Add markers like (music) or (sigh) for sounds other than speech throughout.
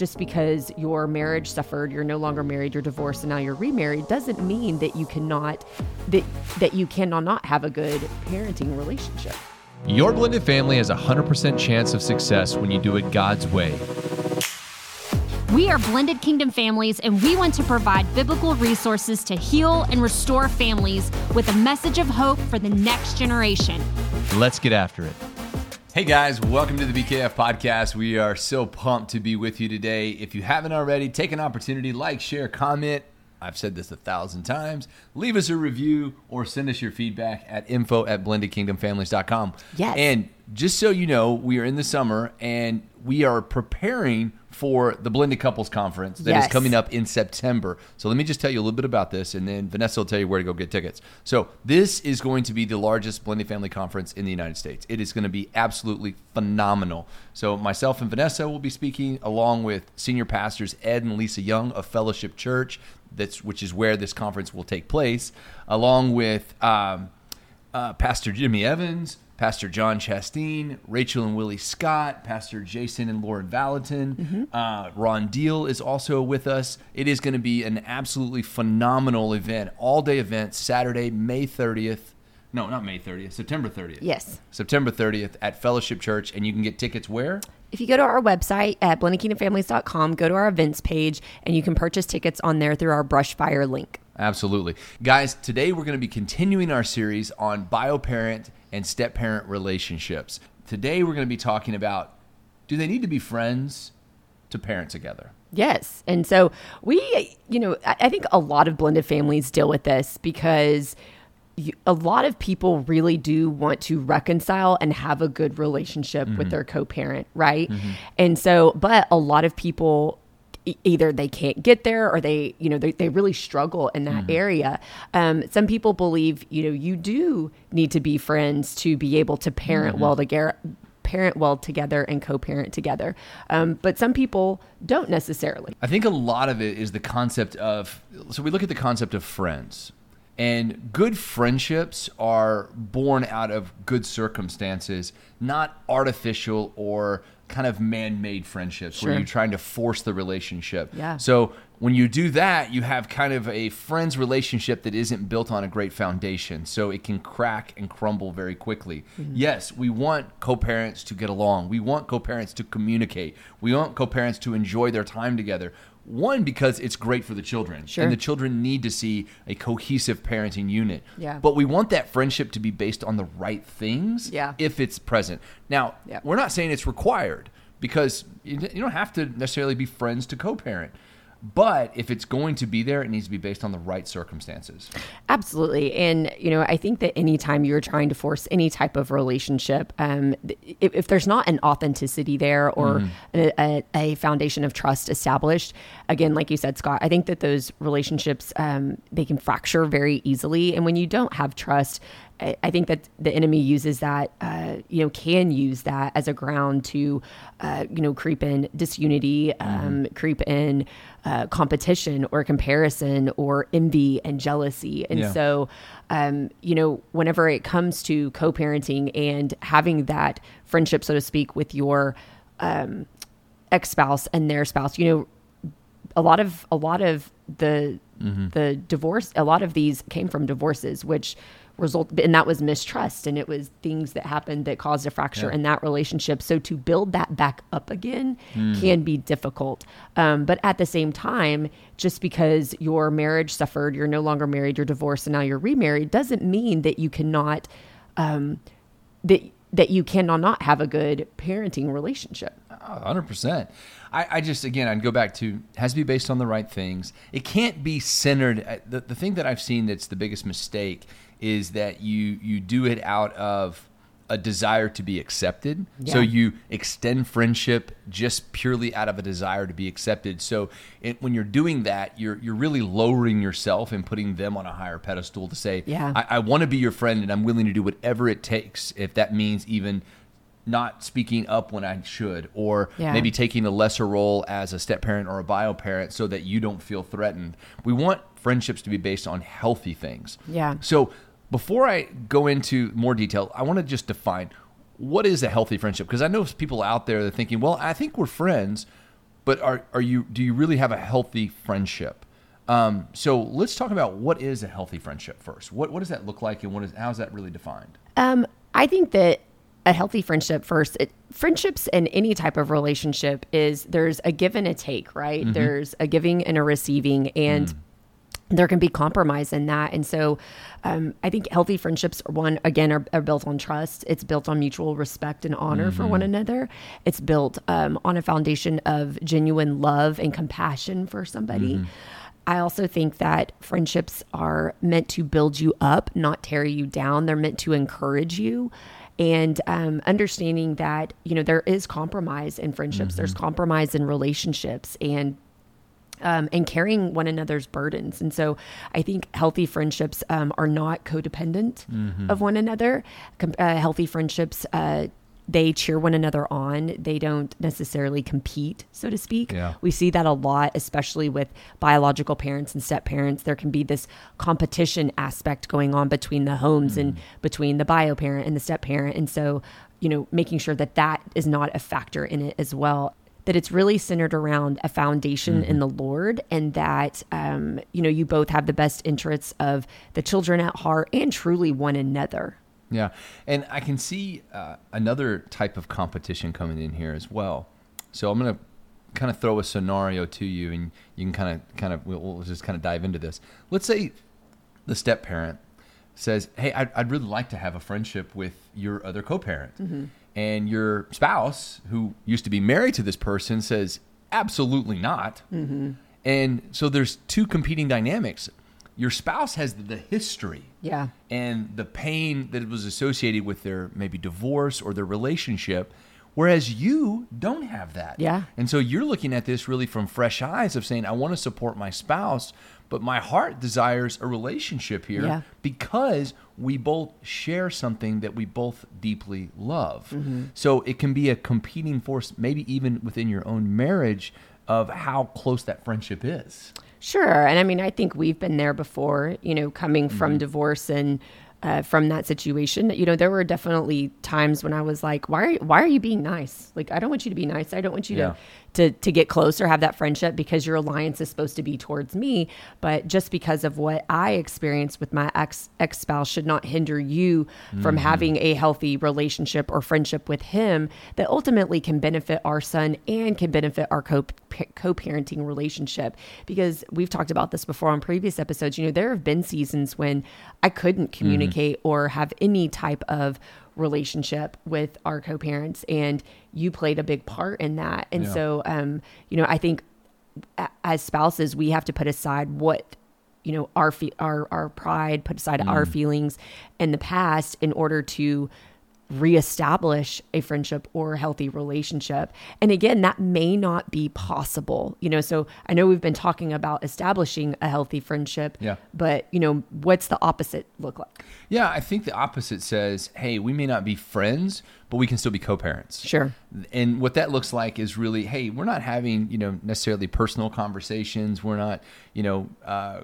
just because your marriage suffered, you're no longer married, you're divorced, and now you're remarried, doesn't mean that you cannot that that you cannot not have a good parenting relationship. Your blended family has a 100% chance of success when you do it God's way. We are Blended Kingdom Families, and we want to provide biblical resources to heal and restore families with a message of hope for the next generation. Let's get after it. Hey guys, welcome to the BKF podcast. We are so pumped to be with you today. If you haven't already, take an opportunity, like, share, comment. I've said this a thousand times. Leave us a review or send us your feedback at info at blendedkingdomfamilies.com. Yes. And just so you know, we are in the summer and we are preparing for the Blended Couples Conference that is Yes. coming up in September. So let me just tell you a little bit about this, and then Vanessa will tell you where to go get tickets. So this is going to be the largest blended family conference in the United States. It is going to be absolutely phenomenal. So myself and Vanessa will be speaking along with senior pastors Ed and Lisa Young of Fellowship Church, that's which is where this conference will take place, along with. Um, uh, Pastor Jimmy Evans, Pastor John Chasteen, Rachel and Willie Scott, Pastor Jason and Lauren Valentin. Uh, Ron Deal is also with us. It is going to be an absolutely phenomenal event, all day event, Saturday, May 30th. No, not May 30th, September 30th. Yes. September 30th at Fellowship Church, and you can get tickets where? If you go to our website at blendedkingdomfamilies.com, go to our events page, and you can purchase tickets on there through our Brushfire link. Absolutely. Guys, today we're going to be continuing our series on bio-parent and step-parent relationships. Today we're going to be talking about do they need to be friends to parent together? Yes. And so we, you know, I I think a lot of blended families deal with this because a lot of people really do want to reconcile and have a good relationship with mm-hmm. their co parent, right? Mm-hmm. And so, but a lot of people, e- either they can't get there or they you know they, they really struggle in that area. Um, some people believe you know you do need to be friends to be able to parent well together parent well together and co-parent together. Um, but some people don't necessarily. I think a lot of it is the concept of so we look at the concept of friends. And good friendships are born out of good circumstances, not artificial or kind of man-made friendships where you're trying to force the relationship. Yeah. So when you do that, you have kind of a friends relationship that isn't built on a great foundation. So it can crack and crumble very quickly. Mm-hmm. Yes, we want co-parents to get along. We want co-parents to communicate. We want co-parents to enjoy their time together. One because it's great for the children. Sure. And the children need to see a cohesive parenting unit. Yeah. But we want that friendship to be based on the right things Yeah. if it's present. Now, Yeah. we're not saying it's required because you you don't have to necessarily be friends to co-parent. But if it's going to be there, it needs to be based on the right circumstances. Absolutely. And, you know, I think that anytime you're trying to force any type of relationship, um, if, if there's not an authenticity there or a, a, a foundation of trust established, again, like you said, Scott, I think that those relationships, um, they can fracture very easily. And when you don't have trust, I I think that the enemy uses that, uh, you know, can use that as a ground to, uh, you know, creep in disunity, um, creep in uh, competition or comparison or envy and jealousy. And Yeah. so, um, you know, whenever it comes to co parenting and having that friendship, so to speak, with your um, ex spouse and their spouse, you know, a lot of a lot of the the divorce a lot of these came from divorces which result and that was mistrust and it was things that happened that caused a fracture Yeah. in that relationship so to build that back up again can be difficult um, but at the same time just because your marriage suffered you're no longer married you're divorced and now you're remarried doesn't mean that you cannot um, that that you cannot not have a good parenting relationship hundred percent. I, I just again I'd go back to has to be based on the right things. It can't be centered. uh, The, the thing that I've seen that's the biggest mistake is that you you do it out of a desire to be accepted. So you extend friendship just purely out of a desire to be accepted. So it, when you're doing that, you're you're really lowering yourself and putting them on a higher pedestal to say, Yeah. I, I want to be your friend and I'm willing to do whatever it takes if that means even not speaking up when I should, or Yeah. maybe taking a lesser role as a step parent or a bio parent so that you don't feel threatened. We want friendships to be based on healthy things. Yeah. So before I go into more detail, I want to just define what is a healthy friendship because I know people out there that are thinking, well, I think we're friends, but are are you do you really have a healthy friendship? Um, so let's talk about what is a healthy friendship first. What what does that look like, and what is how is that really defined? Um, I think that a healthy friendship first, it, friendships and any type of relationship is there's a give and a take, right? Mm-hmm. There's a giving and a receiving, and Mm. There can be compromise in that. And so, um, I think healthy friendships, one again, are, are built on trust. It's built on mutual respect and honor for Mm-hmm. one another. It's built um, on a foundation of genuine love and compassion for somebody. Mm-hmm. I also think that friendships are meant to build you up, not tear you down. They're meant to encourage you. And um, understanding that, you know, there is compromise in friendships, there's compromise in relationships, and um, and carrying one another's burdens. And so I think healthy friendships um, are not codependent of one another. Uh, healthy friendships, uh, they cheer one another on. They don't necessarily compete, so to speak. Yeah. We see that a lot, especially with biological parents and step parents. There can be this competition aspect going on between the homes and between the bio parent and the step parent. And so, you know, making sure that that is not a factor in it as well. That it's really centered around a foundation in the Lord, and that um, you know you both have the best interests of the children at heart and truly one another. Yeah, and I can see uh, another type of competition coming in here as well. So I'm going to kind of throw a scenario to you, and you can kind of, kind of, we'll, we'll just kind of dive into this. Let's say the step parent says, "Hey, I'd, I'd really like to have a friendship with your other co-parent," and your spouse, who used to be married to this person, says, "Absolutely not." Mm-hmm. And so there's two competing dynamics. Your spouse has the history Yeah. and the pain that was associated with their maybe divorce or their relationship whereas you don't have that Yeah. and so you're looking at this really from fresh eyes of saying i want to support my spouse but my heart desires a relationship here Yeah. because we both share something that we both deeply love Mm-hmm. so it can be a competing force maybe even within your own marriage of how close that friendship is Sure. And I mean, I think we've been there before, you know, coming from divorce and uh, from that situation. You know, there were definitely times when I was like, why are, why are you being nice? Like, I don't want you to be nice. I don't want you Yeah. to, to, to get close or have that friendship because your alliance is supposed to be towards me. But just because of what I experienced with my ex ex spouse should not hinder you from having a healthy relationship or friendship with him that ultimately can benefit our son and can benefit our co co-parenting relationship because we've talked about this before on previous episodes you know there have been seasons when i couldn't communicate or have any type of relationship with our co-parents and you played a big part in that and Yeah. so um you know i think as spouses we have to put aside what you know our fe- our our pride put aside our feelings in the past in order to reestablish a friendship or a healthy relationship and again that may not be possible you know so i know we've been talking about establishing a healthy friendship Yeah. but you know what's the opposite look like Yeah, I think the opposite says, hey, we may not be friends, but we can still be co-parents. Sure. And what that looks like is really, hey, we're not having, you know, necessarily personal conversations. We're not, you know, uh,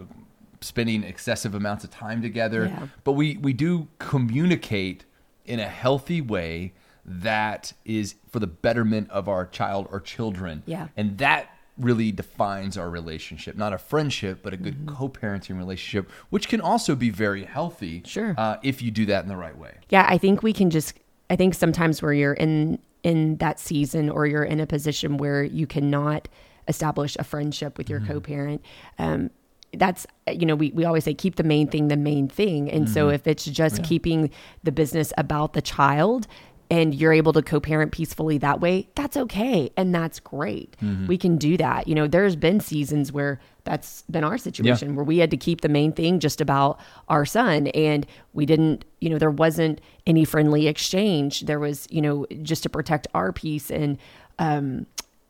spending excessive amounts of time together, Yeah. but we we do communicate in a healthy way that is for the betterment of our child or children. Yeah. And that really defines our relationship, not a friendship, but a good Mm-hmm. co-parenting relationship, which can also be very healthy. Sure. Uh, if you do that in the right way. yeah i think we can just i think sometimes where you're in in that season or you're in a position where you cannot establish a friendship with your co-parent um that's you know we, we always say keep the main thing the main thing. And so if it's just keeping the business about the child and you're able to co-parent peacefully that way that's okay. And that's great. We can do that. You know there's been seasons where that's been our situation where we had to keep the main thing just about our son. And we didn't you know there wasn't any friendly exchange. There was you know just to protect our peace and um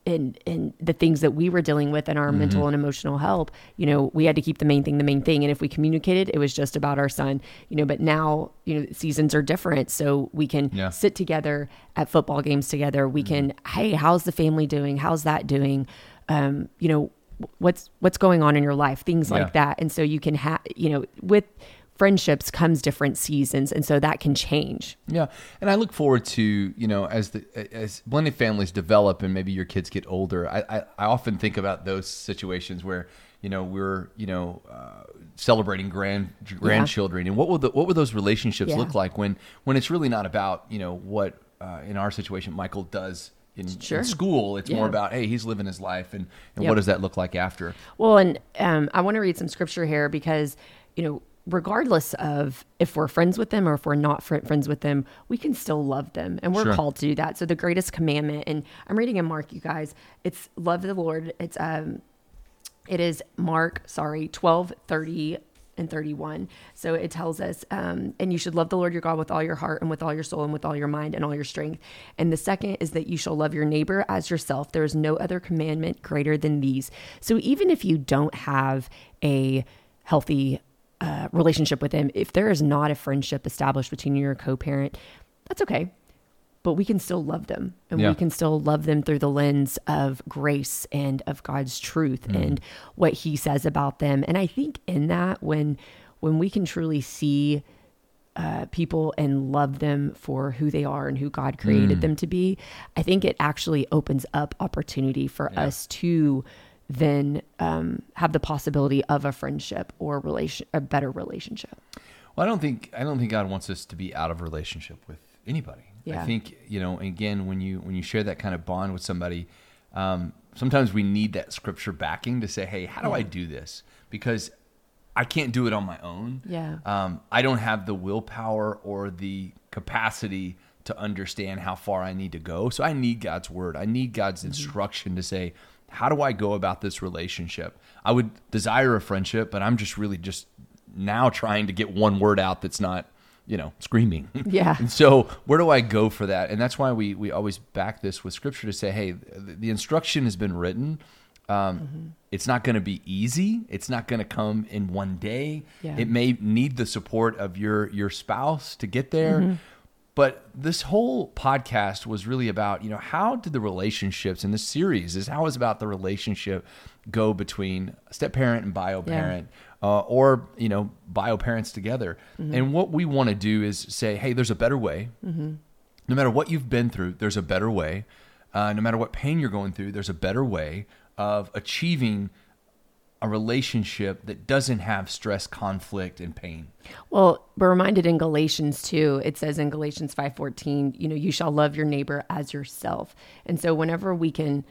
and and the things that we were dealing with in our Mm-hmm. mental and emotional health you know we had to keep the main thing the main thing. And if we communicated it was just about our son you know but now you know seasons are different. So we can Yeah. sit together at football games together. We can hey how's the family doing? How's that doing? Um you know what's what's going on in your life? Things Yeah. like that. And so you can have you know with friendships comes different seasons and so that can change Yeah, and I look forward to you know as the as blended families develop and maybe your kids get older. I I, I often think about those situations where you know we're you know uh, celebrating grand grandchildren and what will the what would those relationships Yeah. look like when when it's really not about you know what uh, in our situation Michael does. In, Sure. in school, it's more about hey, he's living his life, and, and Yep. what does that look like after? Well, and um, I want to read some scripture here because, you know, regardless of if we're friends with them or if we're not fr- friends with them, we can still love them and we're Sure. called to do that. So the greatest commandment, and I'm reading in Mark, you guys, it's love the Lord. It's, um, it is Mark, sorry, 12, 30 and 31. So it tells us, um, and you should love the Lord your God with all your heart and with all your soul and with all your mind and all your strength. And the second is that you shall love your neighbor as yourself. There is no other commandment greater than these. So even if you don't have a healthy uh, relationship with him, if there is not a friendship established between you and your co-parent, that's okay. But we can still love them and Yeah. we can still love them through the lens of grace and of God's truth and what he says about them. And I think in that when when we can truly see uh, people and love them for who they are and who God created them to be, I think it actually opens up opportunity for us to then um, have the possibility of a friendship or relation, a better relationship. Well, I don't think I don't think God wants us to be out of relationship with anybody. I think you know, again, when you when you share that kind of bond with somebody, um, sometimes we need that scripture backing to say, "Hey, how do I do this?" Because I can't do it on my own. Yeah. Um, I don't have the willpower or the capacity to understand how far I need to go. So I need God's word. I need God's Mm-hmm. instruction to say, how do I go about this relationship? I would desire a friendship, but I'm just really just now trying to get one word out that's not, you know, screaming. (laughs) Yeah. and so where do I go for that? And that's why we we always back this with scripture to say, hey, the, instruction has been written. Um, Mm-hmm. It's not going to be easy. It's not going to come in one day. Yeah. It may need the support of your your spouse to get there. Mm-hmm. But this whole podcast was really about, you know, how did the relationships in this series is how is about the relationship go between step parent and bio parent, uh, or you know, bio parents together. And what we want to do is say, hey, there's a better way. No matter what you've been through, there's a better way. Uh, no matter what pain you're going through, there's a better way of achieving a relationship that doesn't have stress, conflict, and pain. Well, we're reminded in Galatians 2, it says in Galatians 5:14, you know, you shall love your neighbor as yourself. And so whenever we can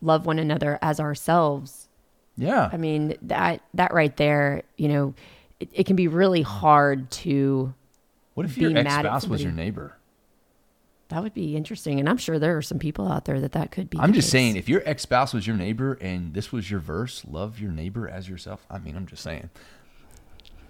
love one another as ourselves, Yeah. I mean, that that right there, you know, it, it can be really hard to what if your mad ex at spouse was your neighbor? That would be interesting. And I'm sure there are some people out there that that could be. I'm just case. saying, if your ex spouse was your neighbor and this was your verse, love your neighbor as yourself. I mean, I'm just saying.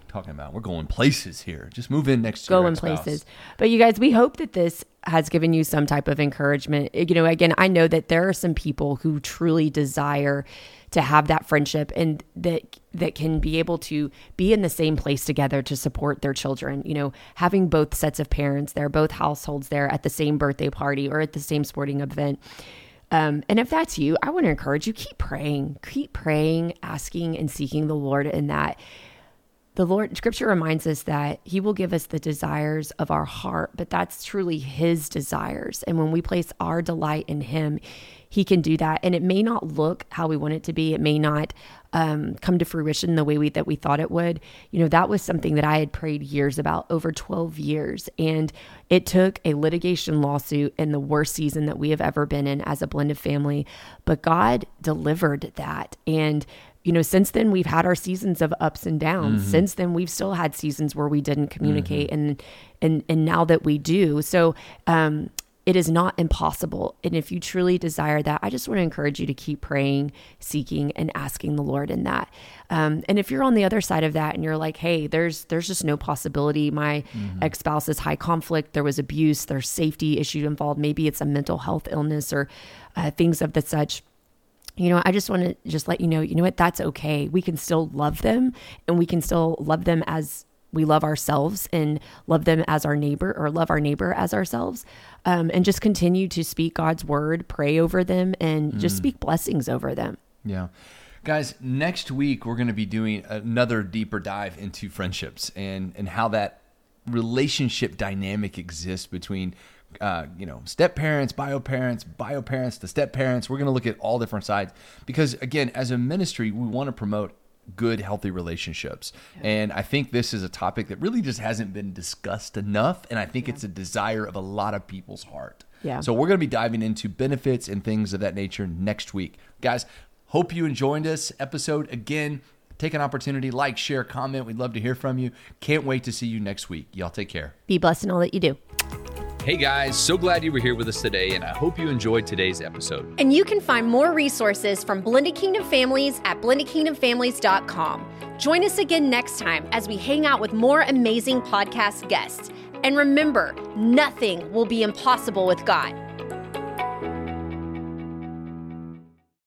Talking about, we're going places here. Just move in next going places. But you guys, we hope that this has given you some type of encouragement. You know, again, I know that there are some people who truly desire to have that friendship and that that can be able to be in the same place together to support their children. You know, having both sets of parents there, both households there at the same birthday party or at the same sporting event. Um, and if that's you, I want to encourage you keep praying, keep praying, asking, and seeking the Lord in that the Lord, scripture reminds us that He will give us the desires of our heart, but that's truly His desires. And when we place our delight in Him, He can do that. And it may not look how we want it to be, it may not um, come to fruition the way we, that we thought it would. You know, that was something that I had prayed years about, over 12 years. And it took a litigation lawsuit in the worst season that we have ever been in as a blended family. But God delivered that. And you know, since then we've had our seasons of ups and downs. Since then we've still had seasons where we didn't communicate and and and now that we do. So um it is not impossible. And if you truly desire that, I just want to encourage you to keep praying, seeking, and asking the Lord in that. Um, and if you're on the other side of that and you're like, hey, there's there's just no possibility. My ex spouse is high conflict. There was abuse. There's safety issue involved. Maybe it's a mental health illness or uh, things of the such you know, I just want to just let you know, you know what, that's okay. We can still love them and we can still love them as we love ourselves and love them as our neighbor or love our neighbor as ourselves. Um, and just continue to speak God's word, pray over them, and just speak blessings over them. Yeah. Guys, next week we're going to be doing another deeper dive into friendships and and how that relationship dynamic exists between uh, you know, step parents, bio parents, bio parents, the step parents. We're going to look at all different sides because, again, as a ministry, we want to promote good, healthy relationships. Yeah. And I think this is a topic that really just hasn't been discussed enough. And I think yeah. it's a desire of a lot of people's heart. Yeah. So we're going to be diving into benefits and things of that nature next week. Guys, hope you enjoyed this episode. Again, take an opportunity, like, share, comment. We'd love to hear from you. Can't wait to see you next week. Y'all take care. Be blessed in all that you do. Hey guys, so glad you were here with us today, and I hope you enjoyed today's episode. And you can find more resources from Blended Kingdom Families at blendedkingdomfamilies.com. Join us again next time as we hang out with more amazing podcast guests. And remember, nothing will be impossible with God.